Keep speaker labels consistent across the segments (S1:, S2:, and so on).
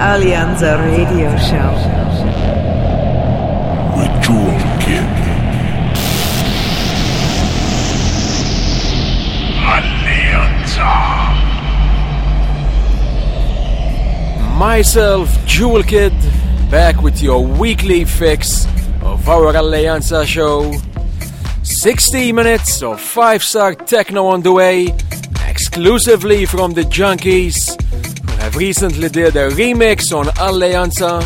S1: Alianza Radio Show.
S2: With Jewel Kid. Alianza.
S3: Myself, Jewel Kid, back with your weekly fix of our Alianza show. 60 minutes of 5 star techno on the way, exclusively from the Junkies, who have recently did a remix on Alianza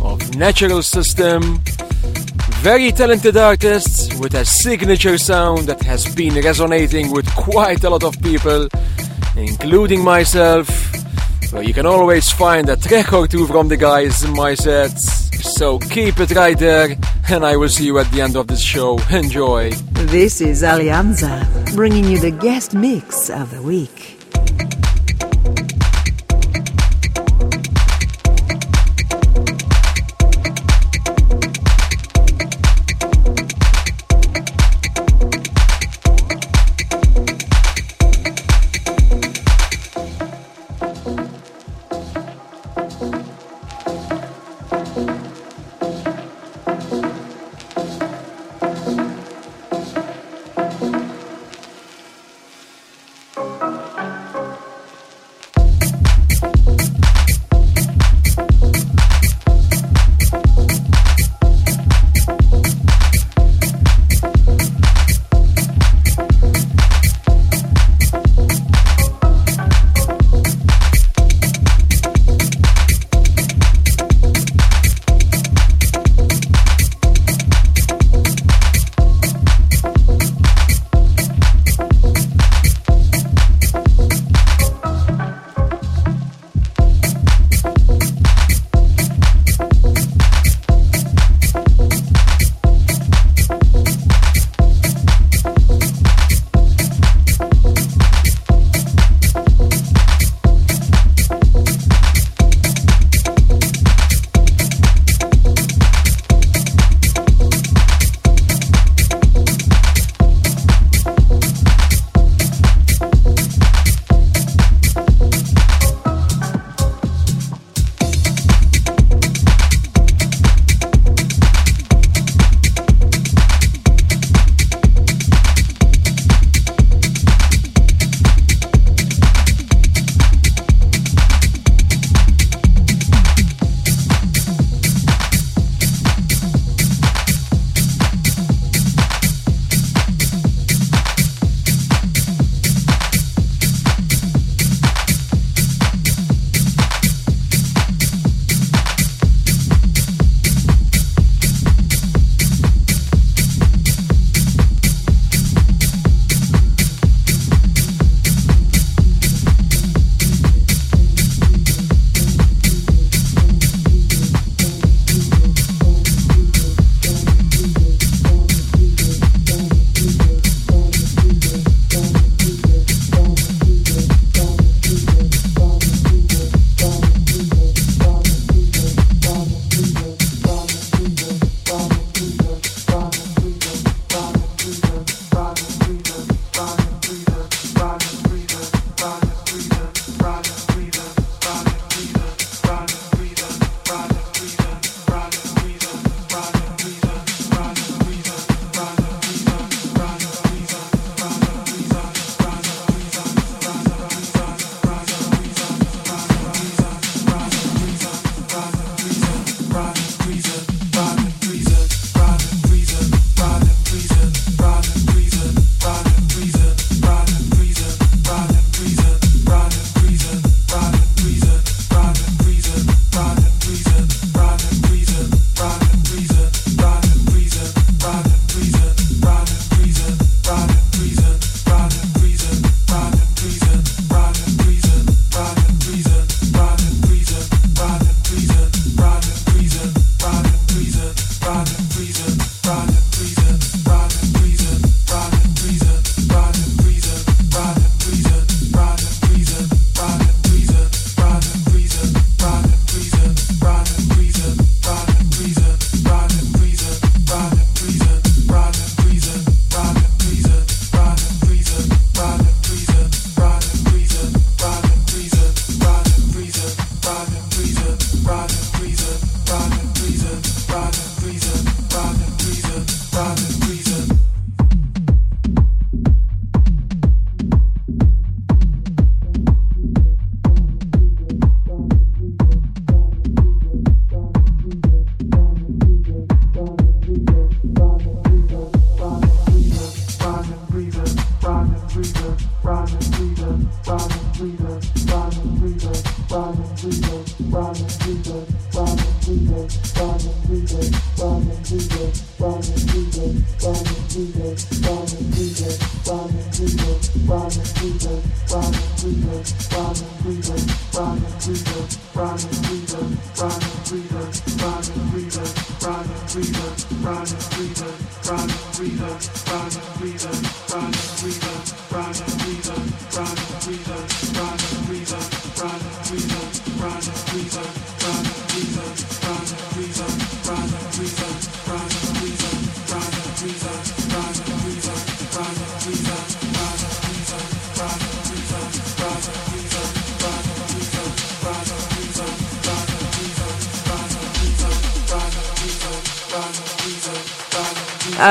S3: of Natural System. Very talented artists with a signature sound that has been resonating with quite a lot of people, including myself. So you can always find a track or two from the guys in my sets. So keep it right there, and I will see you at the end of this show. Enjoy.
S1: This is Alianza, bringing you the guest mix of the week.
S4: You.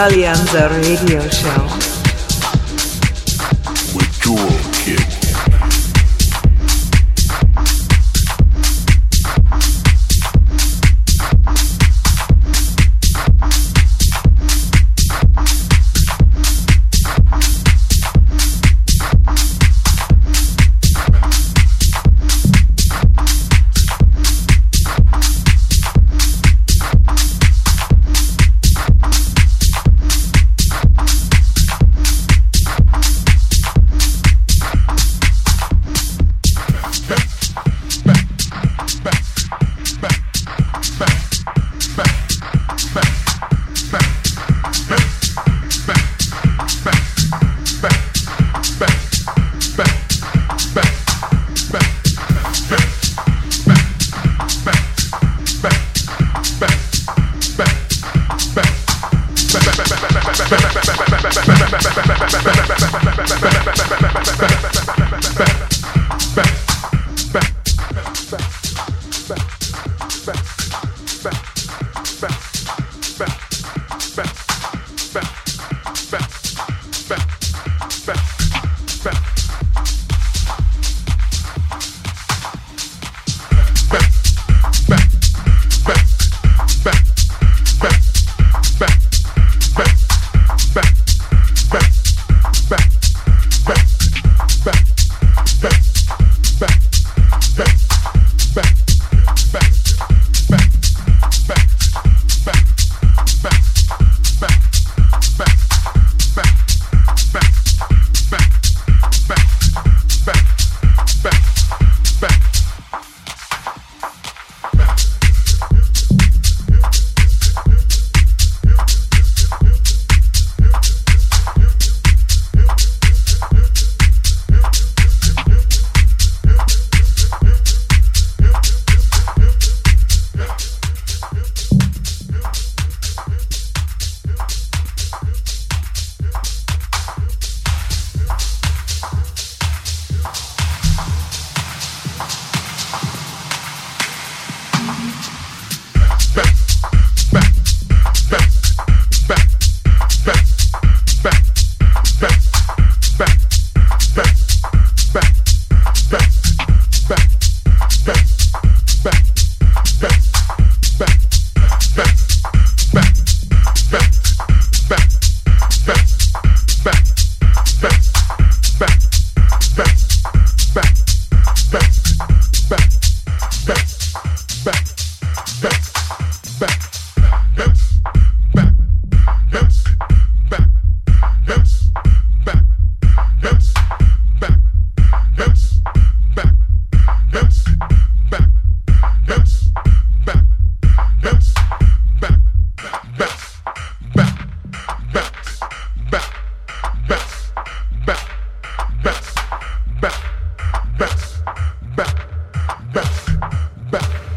S1: Alianza Radio Show.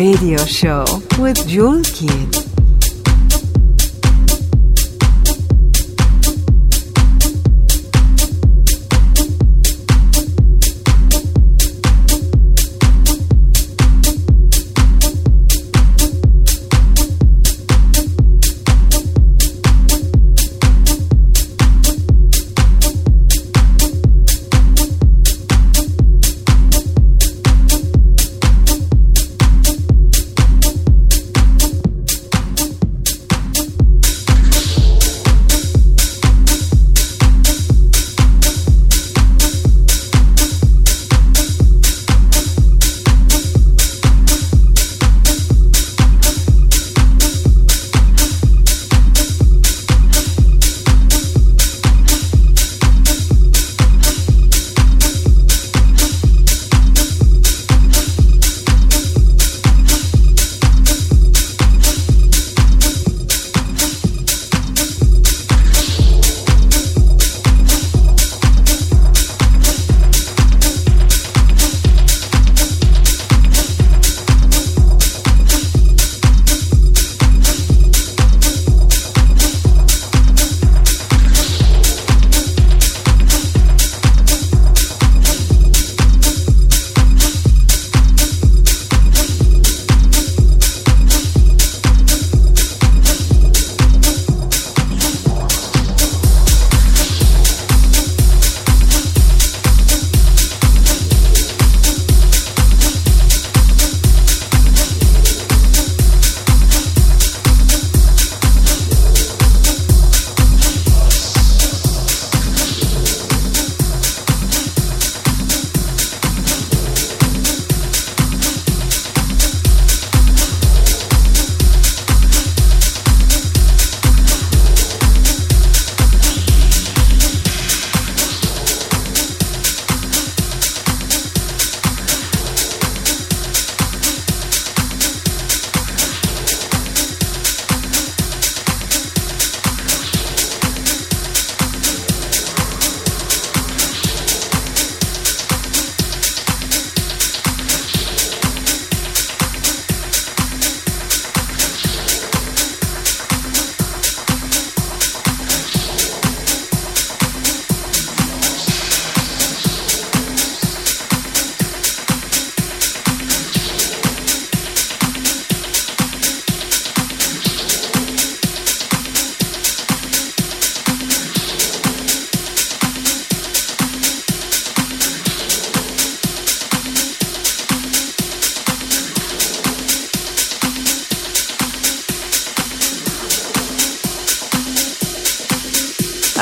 S1: Radio Show with Jewel Kid.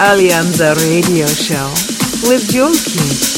S5: Alianza Radio Show with Jewel Kid.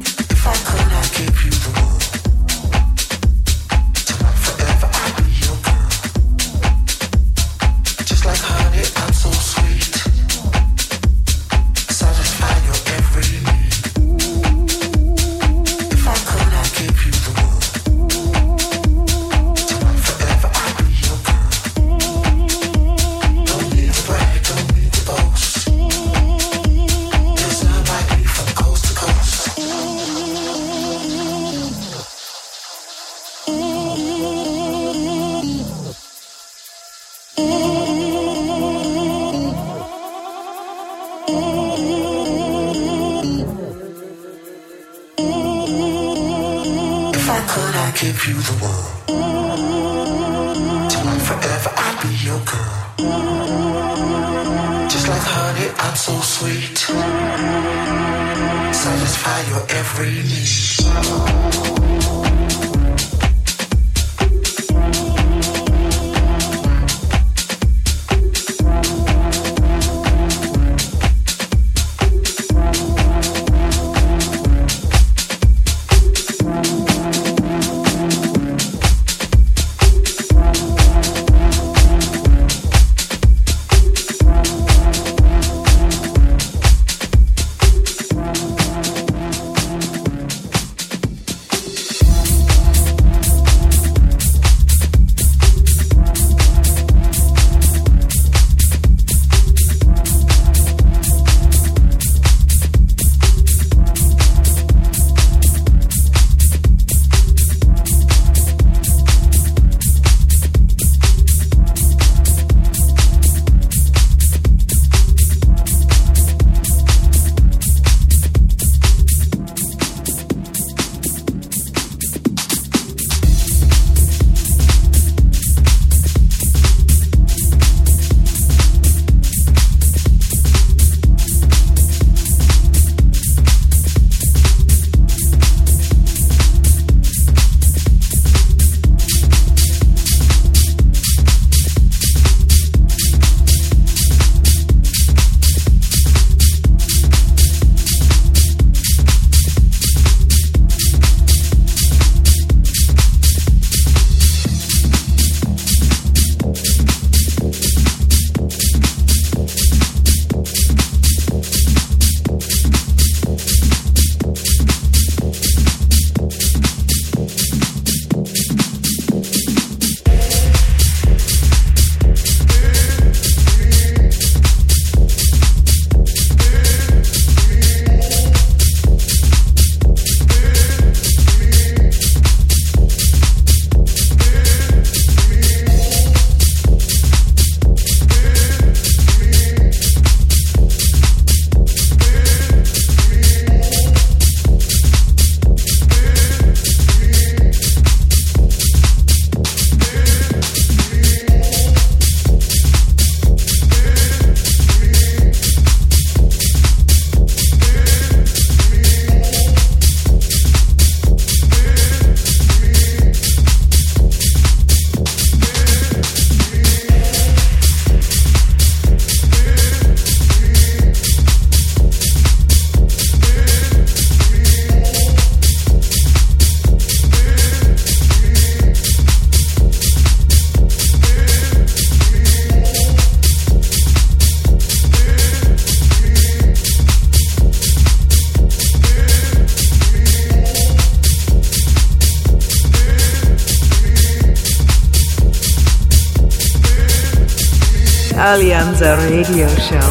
S1: Alianza Radio Show.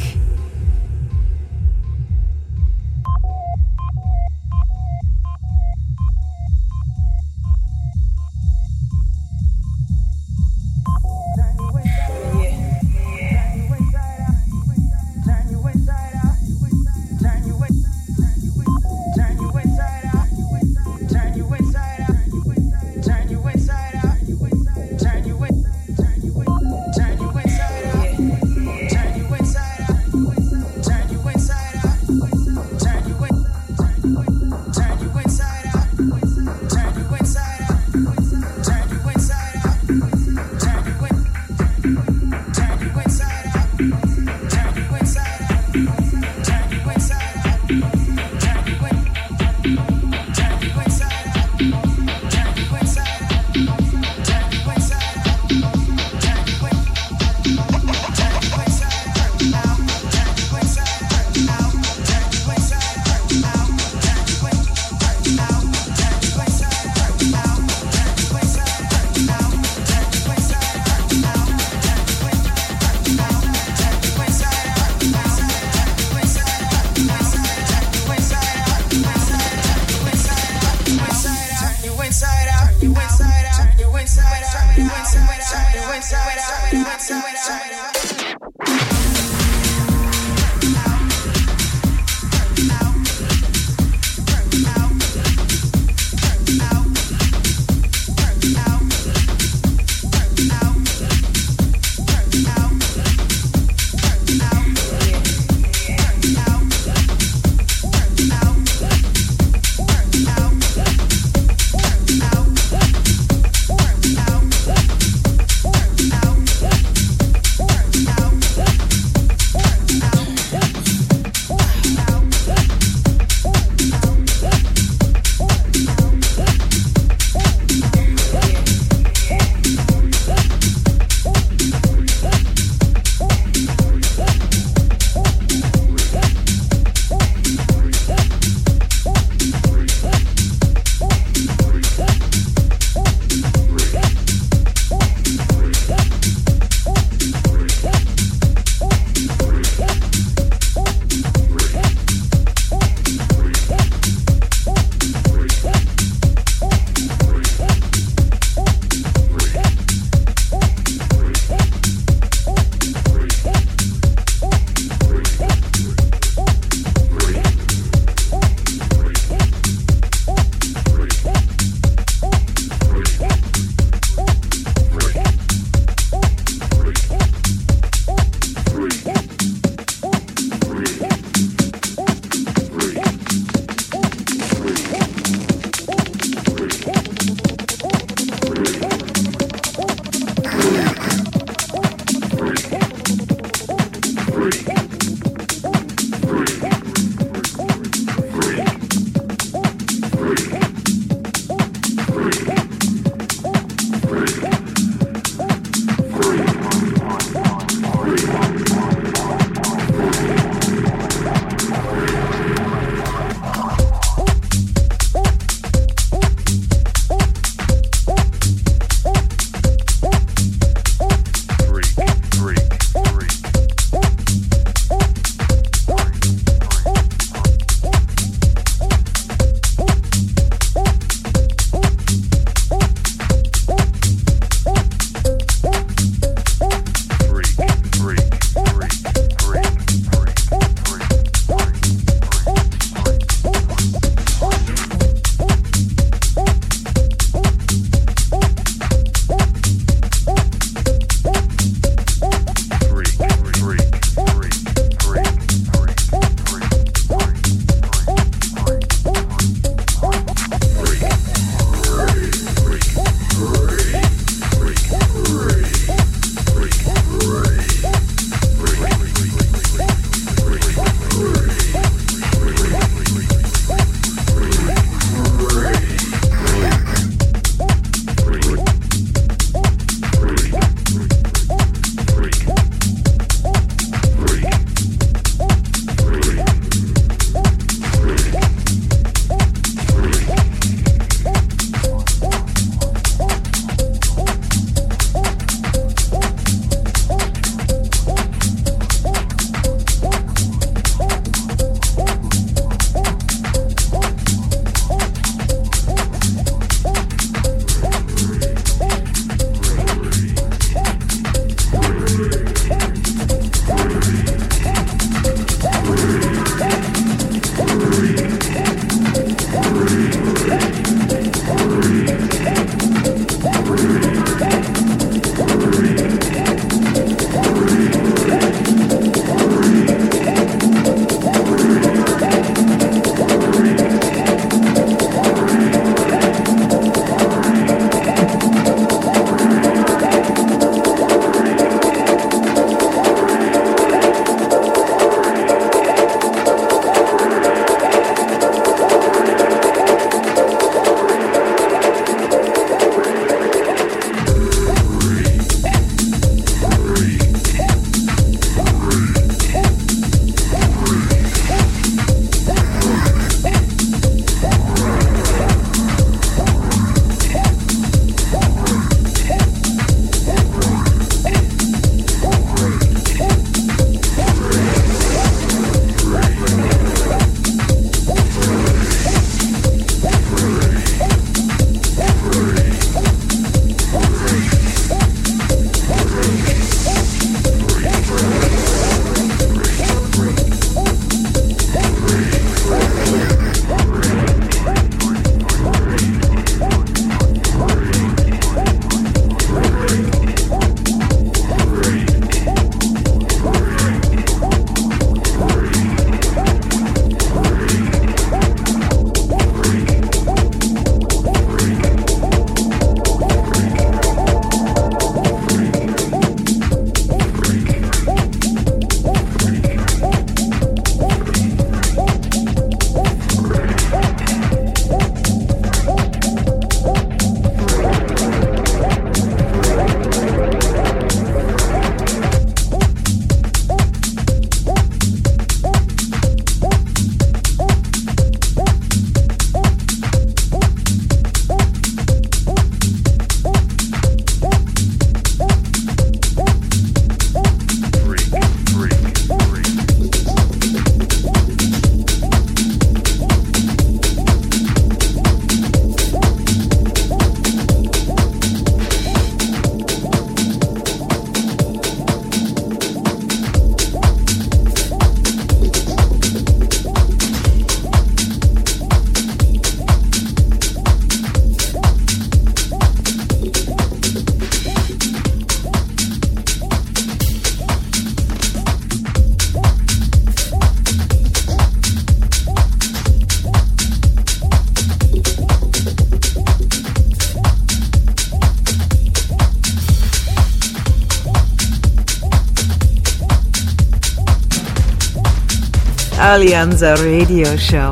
S1: Alianza Radio Show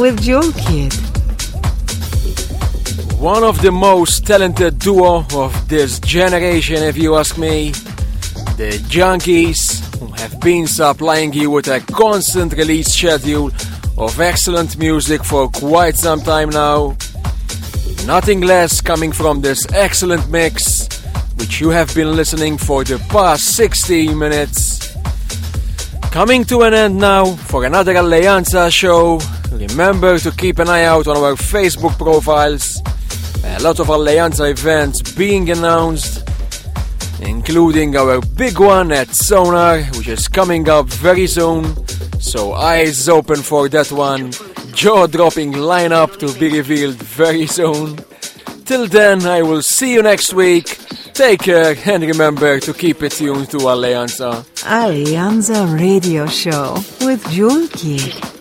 S1: with Jewel Kid.
S3: One of the most talented duo of this generation, if you ask me. The Junkies, have been supplying you with a constant release schedule of excellent music for quite some time now. Nothing less coming from this excellent mix, which you have been listening for the past 60 minutes. Coming to an end now for another Alianza show. Remember to keep an eye out on our Facebook profiles. A lot of Alianza events being announced, including our big one at Sonar, which is coming up very soon. So eyes open for that one. Jaw dropping lineup to be revealed very soon. Till then, I will see you next week. Take uh, care and remember to keep it tuned to Alleanza.
S1: Alianza Radio Show with Jewel Kid.